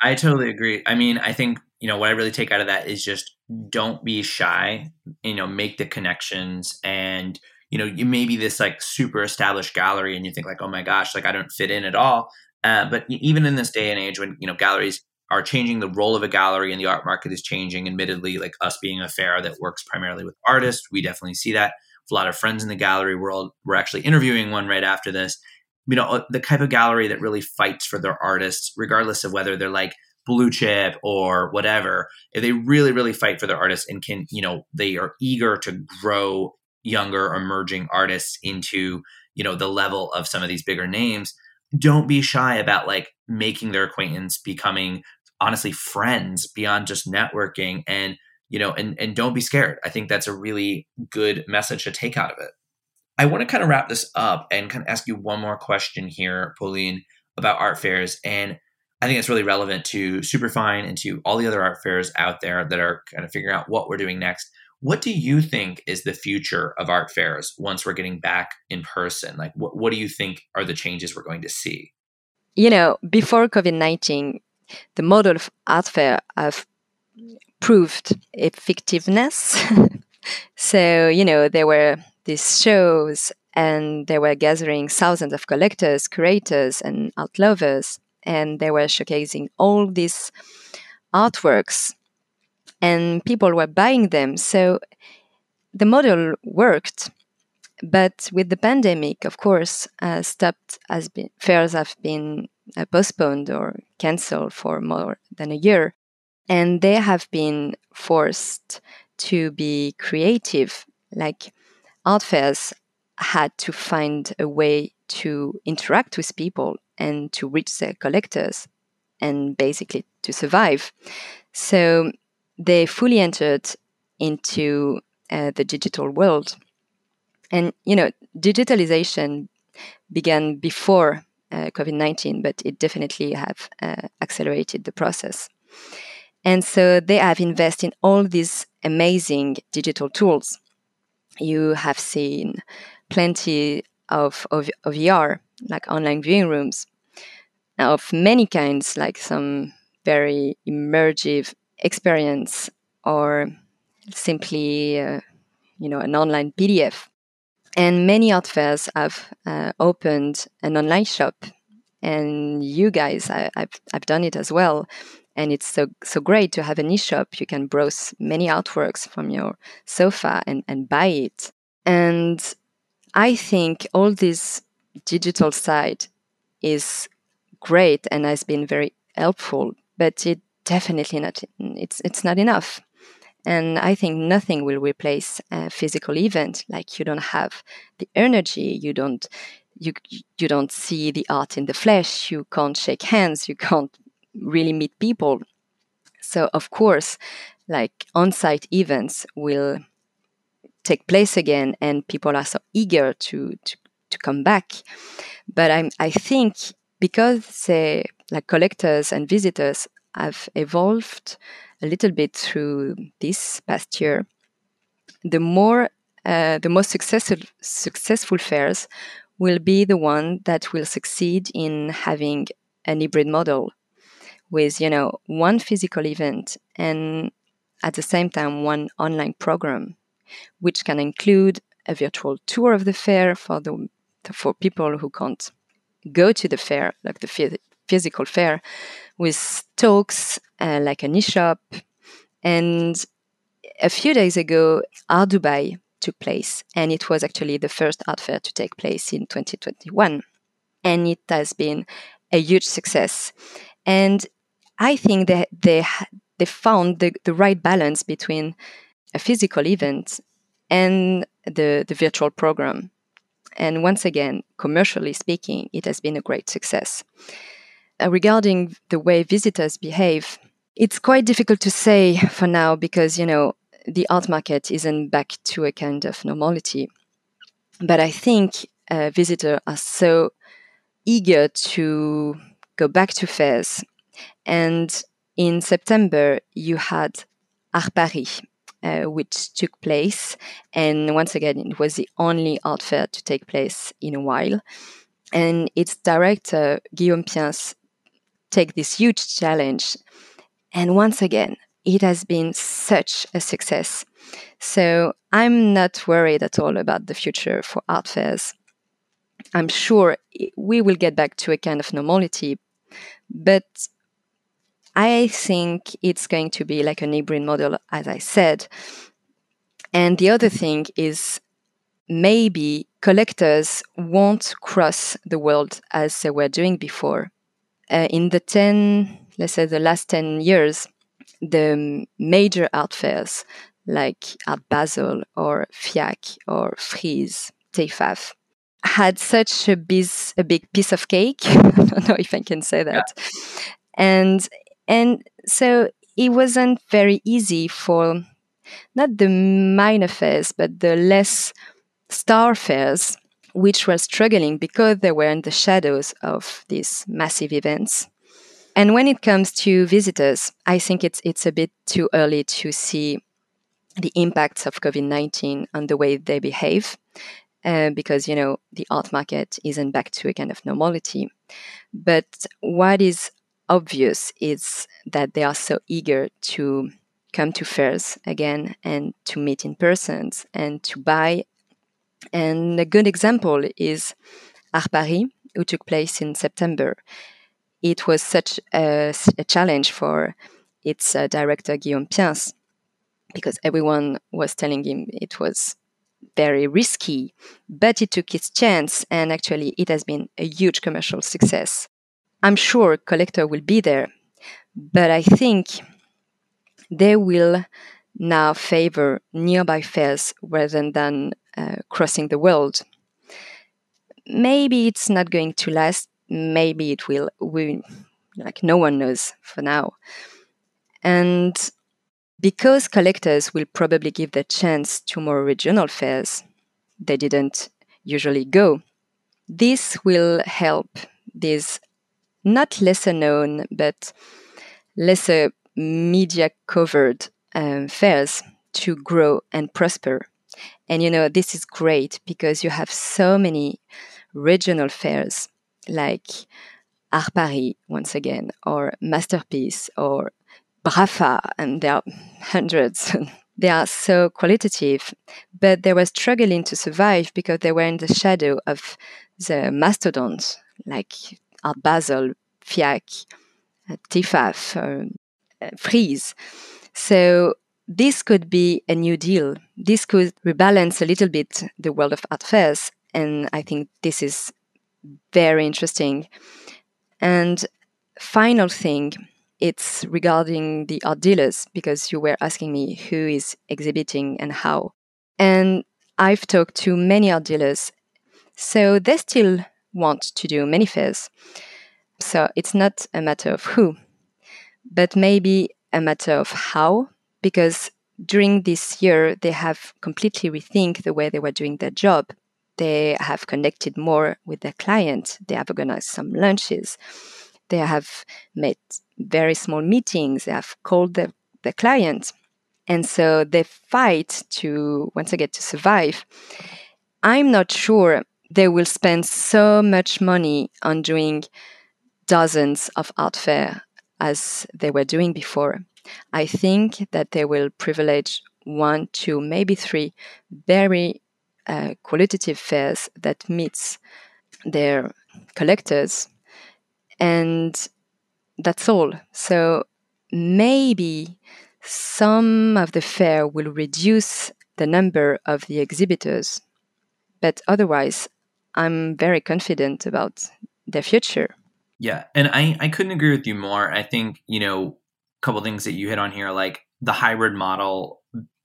Speaker 1: I totally agree. I mean i think you know what i really take out of that is just don't be shy you know make the connections and you know you may be this like super established gallery and you think like oh my gosh like i don't fit in at all. Uh, but even in this day and age when you know galleries are changing the role of a gallery and the art market is changing admittedly like us being a fair that works primarily with artists we definitely see that. A lot of friends in the gallery world we're actually interviewing one right after this. You know uh, the type of gallery that really fights for their artists regardless of whether they're like blue chip or whatever if they really really fight for their artists and can you know they are eager to grow younger emerging artists into you know the level of some of these bigger names don't be shy about like making their acquaintance becoming honestly friends beyond just networking and you know and and don't be scared. I think that's a really good message to take out of it. I want to kind of wrap this up and kind of ask you one more question here pauline about art fairs. And i think it's really relevant to superfine and to all the other art fairs out there that are kind of figuring out what we're doing next. What do you think is the future of art fairs once we're getting back in person? Like what, what do you think are the changes we're going to see?
Speaker 3: You know before covid-19 the model of art fair have proved effectiveness. [laughs] so, you know, there were these shows and they were gathering thousands of collectors, curators, and art lovers, and they were showcasing all these artworks, and people were buying them. So the model worked. But with the pandemic, of course, uh, stopped as been, fairs have been uh, postponed or canceled for more than a year. And they have been forced to be creative. Like art fairs had to find a way to interact with people and to reach their collectors and basically to survive. So they fully entered into uh, the digital world. And, you know, digitalization began before COVID 19, but it definitely have uh, accelerated the process. And so they have invested in all these amazing digital tools. You have seen plenty of, of, of VR, like online viewing rooms, of many kinds, like some very immersive experience or simply, uh, you know, an online PDF and many art fairs have uh, opened an online shop. And you guys, I, have I've done it as well. And it's so, so great to have an e-shop. You can browse many artworks from your sofa and, and buy it. And I think all this digital side is great and has been very helpful, but it definitely not it's it's not enough. And I think nothing will replace a physical event. Like you don't have the energy, you don't you you don't see the art in the flesh, you can't shake hands, you can't really meet people. So of course, like on-site events will take place again, and people are so eager to to, to come back. But I'm I think because say like collectors and visitors have evolved a little bit through this past year, the more uh, the most successful successful fairs will be the one that will succeed in having an hybrid model with you know one physical event and at the same time one online program which can include a virtual tour of the fair for the for people who can't go to the fair like the physical fair with talks uh, like an e-shop and a few days ago art dubai took place and it was actually the first art fair to take place in 2021 and it has been a huge success and i think that they they found the, the right balance between a physical event and the, the virtual program. And once again, commercially speaking, it has been a great success. Uh, regarding the way visitors behave, it's quite difficult to say for now because, you know, the art market isn't back to a kind of normality. But I think uh, visitors are so eager to go back to fairs. And in September, you had Art Paris, uh, which took place. And once again, it was the only art fair to take place in a while. And its director, Guillaume Piens, take this huge challenge. And once again, it has been such a success. So I'm not worried at all about the future for art fairs. I'm sure we will get back to a kind of normality, but I think it's going to be like an hybrid model, as I said. And the other thing is maybe collectors won't cross the world as they were doing before. Uh, in the 10, let's say the last 10 years, the major art fairs like Art Basel or FIAC or Frieze, TEFAF, had such a, biz, a big piece of cake. [laughs] I don't know if I can say that. Yeah. And and so it wasn't very easy for not the minor fairs, but the less star fairs, which were struggling because they were in the shadows of these massive events. And when it comes to visitors, I think it's it's a bit too early to see the impacts of COVID nineteen on the way they behave, uh, because you know the art market isn't back to a kind of normality. But what is obvious is that they are so eager to come to fairs again and to meet in person and to buy. And a good example is Art Paris, who took place in September. It was such a, a challenge for its uh, director Guillaume Piens because everyone was telling him it was very risky, but he took its chance, and actually, it has been a huge commercial success. I'm sure collector will be there, but I think they will now favor nearby fairs rather than uh, crossing the world. Maybe it's not going to last. Maybe it will. We, like no one knows for now. And because collectors will probably give the chance to more regional fairs they didn't usually go, this will help these not lesser known, but lesser media covered um, fairs to grow and prosper. And you know, this is great because you have so many regional fairs like Art Paris, once again, or Masterpiece, or Brafa, and there are hundreds. [laughs] they are so qualitative, but they were struggling to survive because they were in the shadow of the mastodons like Art Basel, FIAC, uh, TEFAF, uh, uh, So this could be a new deal. This could rebalance a little bit the world of art fairs And I think this is very interesting. And final thing, it's regarding the art dealers because you were asking me who is exhibiting and how. And I've talked to many art dealers, so they still want to do many fairs. So it's not a matter of who, but maybe a matter of how, because during this year they have completely rethink the way they were doing their job. They have connected more with their client. They have organized some lunches. They have made very small meetings. They have called the, the client. And so they fight to once again to survive. I'm not sure they will spend so much money on doing dozens of art fair as they were doing before. I think that they will privilege one, two, maybe three very uh, qualitative fairs that meets their collectors, and that's all. So maybe some of the fair will reduce the number of the exhibitors, but otherwise, I'm very confident about their future.
Speaker 1: Yeah, and I I couldn't agree with you more. I think you know a couple things that you hit on here, like the hybrid model,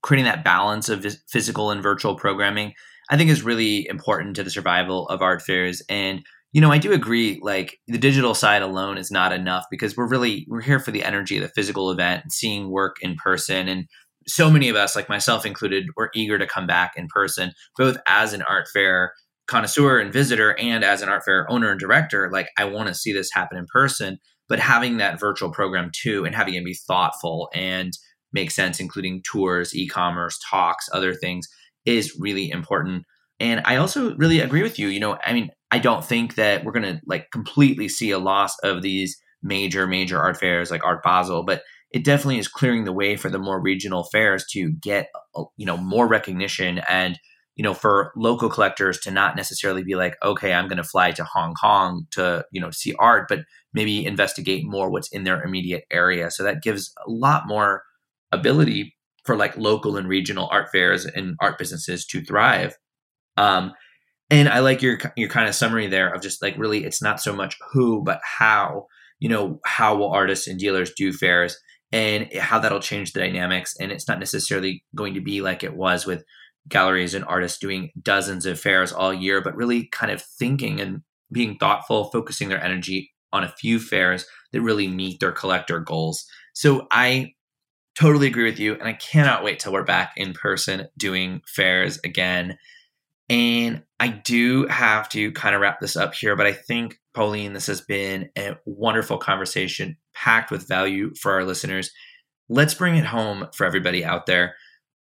Speaker 1: creating that balance of physical and virtual programming. I think is really important to the survival of art fairs. And you know, I do agree. Like the digital side alone is not enough because we're really we're here for the energy of the physical event, and seeing work in person, and so many of us, like myself included, were eager to come back in person, both as an art fair connoisseur and visitor and as an art fair owner and director like i want to see this happen in person but having that virtual program too and having it be thoughtful and make sense including tours e-commerce talks other things is really important and i also really agree with you you know i mean i don't think that we're going to like completely see a loss of these major major art fairs like art basel but it definitely is clearing the way for the more regional fairs to get uh, you know more recognition and you know, for local collectors to not necessarily be like, okay, I'm going to fly to Hong Kong to, you know, see art, but maybe investigate more what's in their immediate area. So that gives a lot more ability for like local and regional art fairs and art businesses to thrive. Um, and I like your your kind of summary there of just like really, it's not so much who, but how. You know, how will artists and dealers do fairs? and how that'll change the dynamics. And it's not necessarily going to be like it was with galleries and artists doing dozens of fairs all year, but really kind of thinking and being thoughtful, focusing their energy on a few fairs that really meet their collector goals. So I totally agree with you, and I cannot wait till we're back in person doing fairs again. And I do have to kind of wrap this up here, but I think, Pauline, this has been a wonderful conversation packed with value for our listeners. Let's bring it home for everybody out there.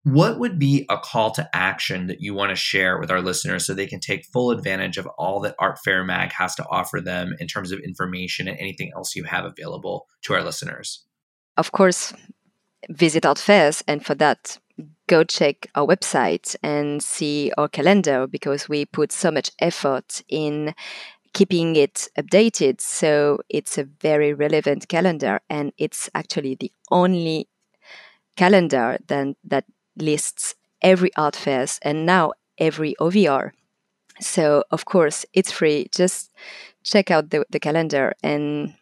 Speaker 1: What would be a call to action that you want to share with our listeners so they can take full advantage of all that Art Fair Mag has to offer them in terms of information and anything else you have available to our listeners?
Speaker 3: Of course, visit Art Fairs, and for that, go check our website and see our calendar because we put so much effort in keeping it updated. So it's a very relevant calendar, and it's actually the only calendar then that lists every art fairs and now every OVR. So of course it's free. Just check out the, the calendar and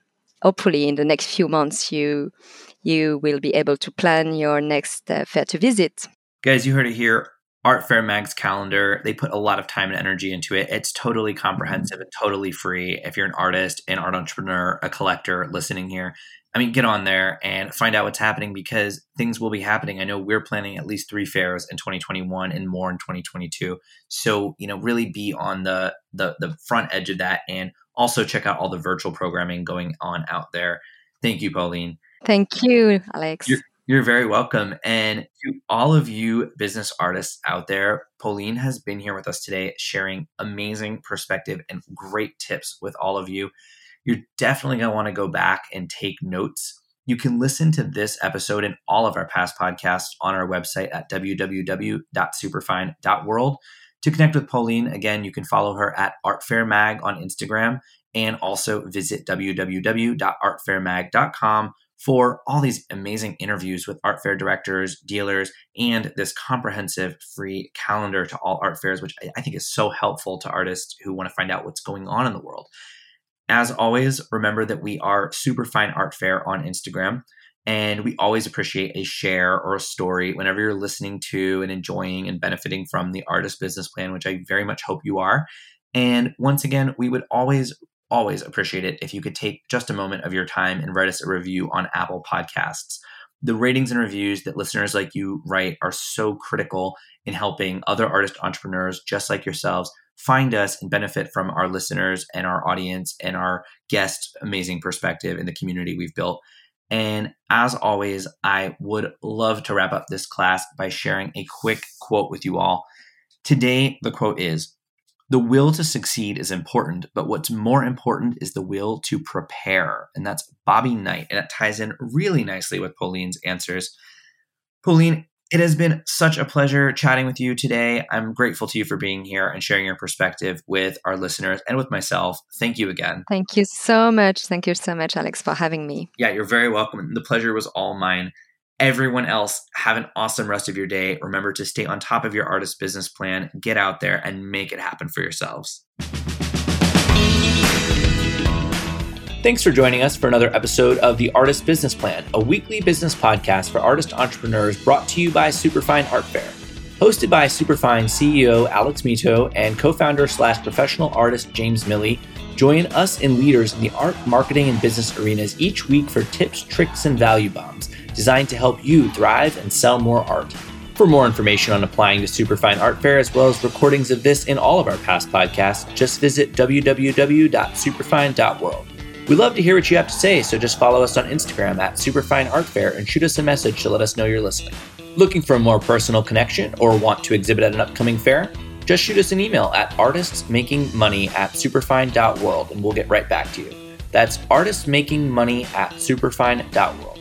Speaker 3: hopefully in the next few months you you will be able to plan your next uh, fair to visit.
Speaker 1: Guys, you heard it here. Art Fair Mag's calendar, they put a lot of time and energy into it. It's totally comprehensive and totally free. If you're an artist, an art entrepreneur, a collector listening here, I mean, get on there and find out what's happening because things will be happening. I know we're planning at least three fairs in 2021 and more in 2022. So, you know, really be on the the, the front edge of that and also check out all the virtual programming going on out there. Thank you, Pauline.
Speaker 3: Thank you, Alex.
Speaker 1: You're, you're very welcome. And to all of you business artists out there, Pauline has been here with us today sharing amazing perspective and great tips with all of you you're definitely going to want to go back and take notes. You can listen to this episode and all of our past podcasts on our website at www.superfine.world. To connect with Pauline, again, you can follow her at Art Fair Mag on Instagram and also visit www.artfairmag.com for all these amazing interviews with art fair directors, dealers, and this comprehensive free calendar to all art fairs, which I think is so helpful to artists who want to find out what's going on in the world. As always, remember that we are Superfine Art Fair on Instagram. And we always appreciate a share or a story whenever you're listening to and enjoying and benefiting from the artist business plan, which I very much hope you are. And once again, we would always, always appreciate it if you could take just a moment of your time and write us a review on Apple Podcasts. The ratings and reviews that listeners like you write are so critical in helping other artist entrepreneurs just like yourselves find us and benefit from our listeners and our audience and our guest amazing perspective in the community we've built. And as always, I would love to wrap up this class by sharing a quick quote with you all. Today, the quote is The will to succeed is important, but what's more important is the will to prepare. And that's Bobby Knight. And it ties in really nicely with Pauline's answers. Pauline, it has been such a pleasure chatting with you today. I'm grateful to you for being here and sharing your perspective with our listeners and with myself. Thank you again.
Speaker 3: Thank you so much. Thank you so much, Alex, for having me.
Speaker 1: Yeah, you're very welcome. The pleasure was all mine. Everyone else, have an awesome rest of your day. Remember to stay on top of your artist business plan, get out there and make it happen for yourselves. Thanks for joining us for another episode of The Artist Business Plan, a weekly business podcast for artist entrepreneurs brought to you by Superfine Art Fair. Hosted by Superfine CEO Alex Mitow and co founder slash professional artist James Miille, join us and leaders in the art, marketing, and business arenas each week for tips, tricks, and value bombs designed to help you thrive and sell more art. For more information on applying to Superfine Art Fair, as well as recordings of this and all of our past podcasts, just visit www.superfine.world. We love to hear what you have to say, so just follow us on Instagram at Superfine Art Fair and shoot us a message to let us know you're listening. Looking for a more personal connection or want to exhibit at an upcoming fair? Just shoot us an email at artistsmakingmoney at superfine.world and we'll get right back to you. That's artistsmakingmoney at superfine.world.